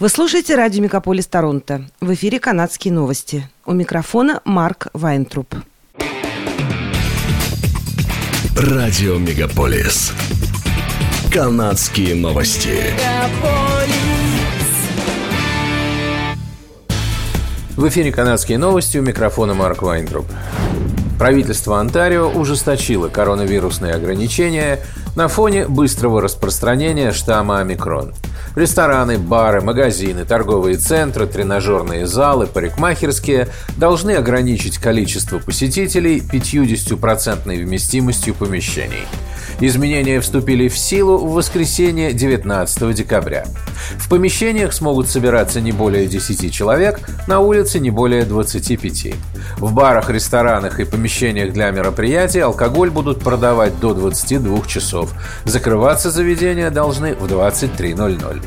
Вы слушаете радио «Мегаполис Торонто». В эфире «Канадские новости». У микрофона Марк Вайнтруп. Радио «Мегаполис». «Канадские новости». В эфире «Канадские новости» у микрофона Марк Вайнтруп. Правительство Онтарио ужесточило коронавирусные ограничения на фоне быстрого распространения штамма омикрон – Рестораны, бары, магазины, торговые центры, тренажерные залы, парикмахерские должны ограничить количество посетителей 50% вместимостью помещений. Изменения вступили в силу в воскресенье 19 декабря. В помещениях смогут собираться не более 10 человек, на улице не более 25. В барах, ресторанах и помещениях для мероприятий алкоголь будут продавать до 22 часов. Закрываться заведения должны в 23.00.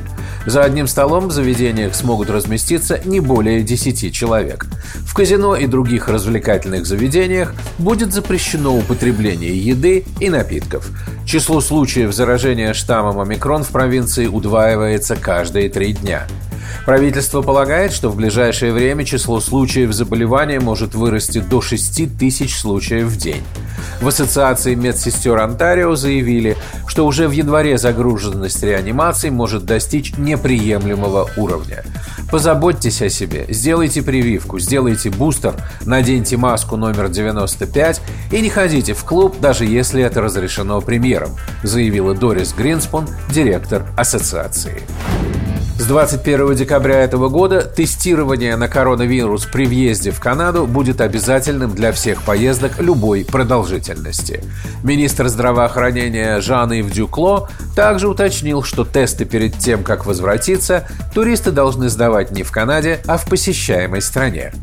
За одним столом в заведениях смогут разместиться не более 10 человек. В казино и других развлекательных заведениях будет запрещено употребление еды и напитков. Число случаев заражения штаммом омикрон в провинции удваивается каждые три дня. Правительство полагает, что в ближайшее время число случаев заболевания может вырасти до 6 тысяч случаев в день. В Ассоциации медсестер Онтарио заявили, что уже в январе загруженность реанимации может достичь неприемлемого уровня. Позаботьтесь о себе, сделайте прививку, сделайте бустер, наденьте маску номер 95 и не ходите в клуб, даже если это разрешено премьером, заявила Дорис Гринспун, директор ассоциации. С 21 декабря этого года тестирование на коронавирус при въезде в Канаду будет обязательным для всех поездок любой продолжительности. Министр здравоохранения Жан-Ив Дюкло также уточнил, что тесты перед тем, как возвратиться, туристы должны сдавать не в Канаде, а в посещаемой стране.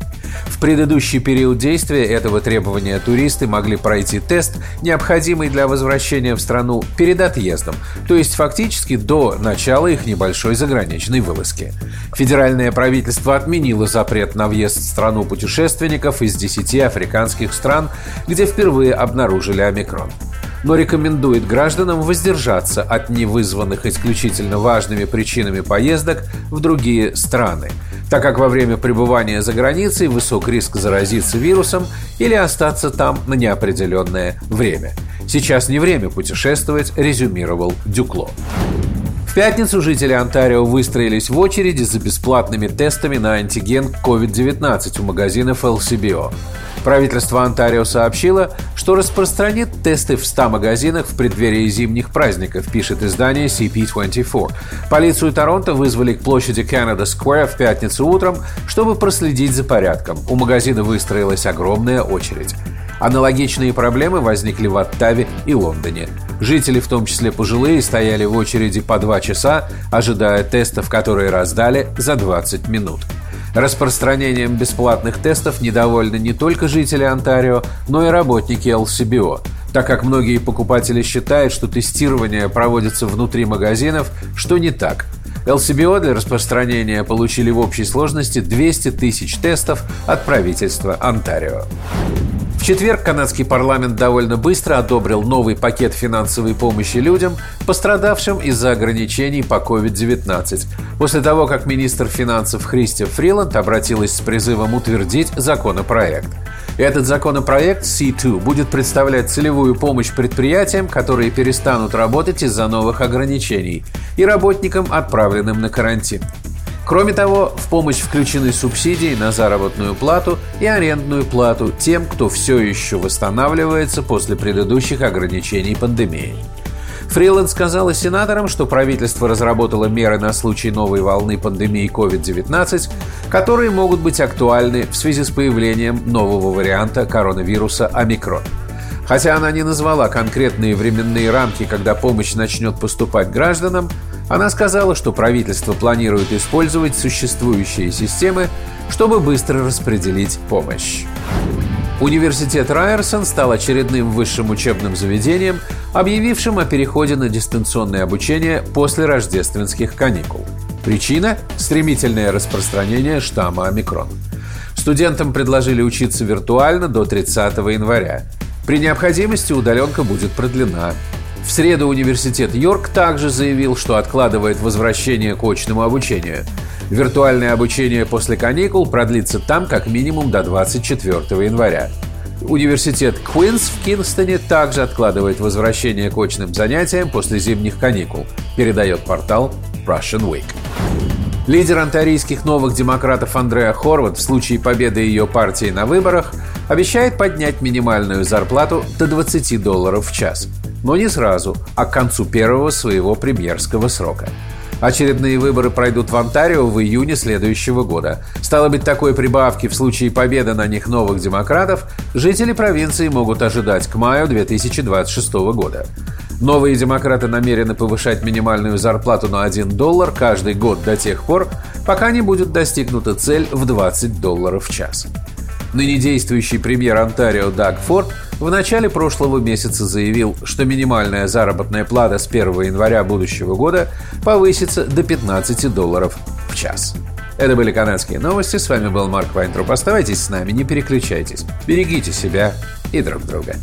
В предыдущий период действия этого требования туристы могли пройти тест, необходимый для возвращения в страну перед отъездом, то есть фактически до начала их небольшой заграничной вылазки. Федеральное правительство отменило запрет на въезд в страну путешественников из 10 африканских стран, где впервые обнаружили омикрон но рекомендует гражданам воздержаться от невызванных исключительно важными причинами поездок в другие страны, так как во время пребывания за границей высок риск заразиться вирусом или остаться там на неопределенное время. Сейчас не время путешествовать, резюмировал Дюкло. В пятницу жители Онтарио выстроились в очереди за бесплатными тестами на антиген COVID-19 у магазинов LCBO. Правительство Онтарио сообщило, что распространит тесты в 100 магазинах в преддверии зимних праздников, пишет издание CP24. Полицию Торонто вызвали к площади Canada Square в пятницу утром, чтобы проследить за порядком. У магазина выстроилась огромная очередь. Аналогичные проблемы возникли в Оттаве и Лондоне. Жители, в том числе пожилые, стояли в очереди по два часа, ожидая тестов, которые раздали за 20 минут. Распространением бесплатных тестов недовольны не только жители Онтарио, но и работники LCBO, так как многие покупатели считают, что тестирование проводится внутри магазинов, что не так. LCBO для распространения получили в общей сложности 200 тысяч тестов от правительства Онтарио. В четверг канадский парламент довольно быстро одобрил новый пакет финансовой помощи людям, пострадавшим из-за ограничений по COVID-19, после того, как министр финансов Христи Фриланд обратилась с призывом утвердить законопроект. Этот законопроект C2 будет представлять целевую помощь предприятиям, которые перестанут работать из-за новых ограничений, и работникам, отправленным на карантин. Кроме того, в помощь включены субсидии на заработную плату и арендную плату тем, кто все еще восстанавливается после предыдущих ограничений пандемии. Фриланд сказала сенаторам, что правительство разработало меры на случай новой волны пандемии COVID-19, которые могут быть актуальны в связи с появлением нового варианта коронавируса омикрон. Хотя она не назвала конкретные временные рамки, когда помощь начнет поступать гражданам, она сказала, что правительство планирует использовать существующие системы, чтобы быстро распределить помощь. Университет Райерсон стал очередным высшим учебным заведением, объявившим о переходе на дистанционное обучение после рождественских каникул. Причина – стремительное распространение штамма омикрон. Студентам предложили учиться виртуально до 30 января. При необходимости удаленка будет продлена. В среду университет Йорк также заявил, что откладывает возвращение к очному обучению. Виртуальное обучение после каникул продлится там как минимум до 24 января. Университет Квинс в Кингстоне также откладывает возвращение к очным занятиям после зимних каникул, передает портал Russian Week. Лидер антарийских новых демократов Андреа Хорват в случае победы ее партии на выборах обещает поднять минимальную зарплату до 20 долларов в час. Но не сразу, а к концу первого своего премьерского срока – Очередные выборы пройдут в Онтарио в июне следующего года. Стало быть, такой прибавки в случае победы на них новых демократов жители провинции могут ожидать к маю 2026 года. Новые демократы намерены повышать минимальную зарплату на 1 доллар каждый год до тех пор, пока не будет достигнута цель в 20 долларов в час. Ныне действующий премьер Онтарио Даг Форд в начале прошлого месяца заявил, что минимальная заработная плата с 1 января будущего года повысится до 15 долларов в час. Это были канадские новости. С вами был Марк Вайнтруп. Оставайтесь с нами, не переключайтесь. Берегите себя и друг друга.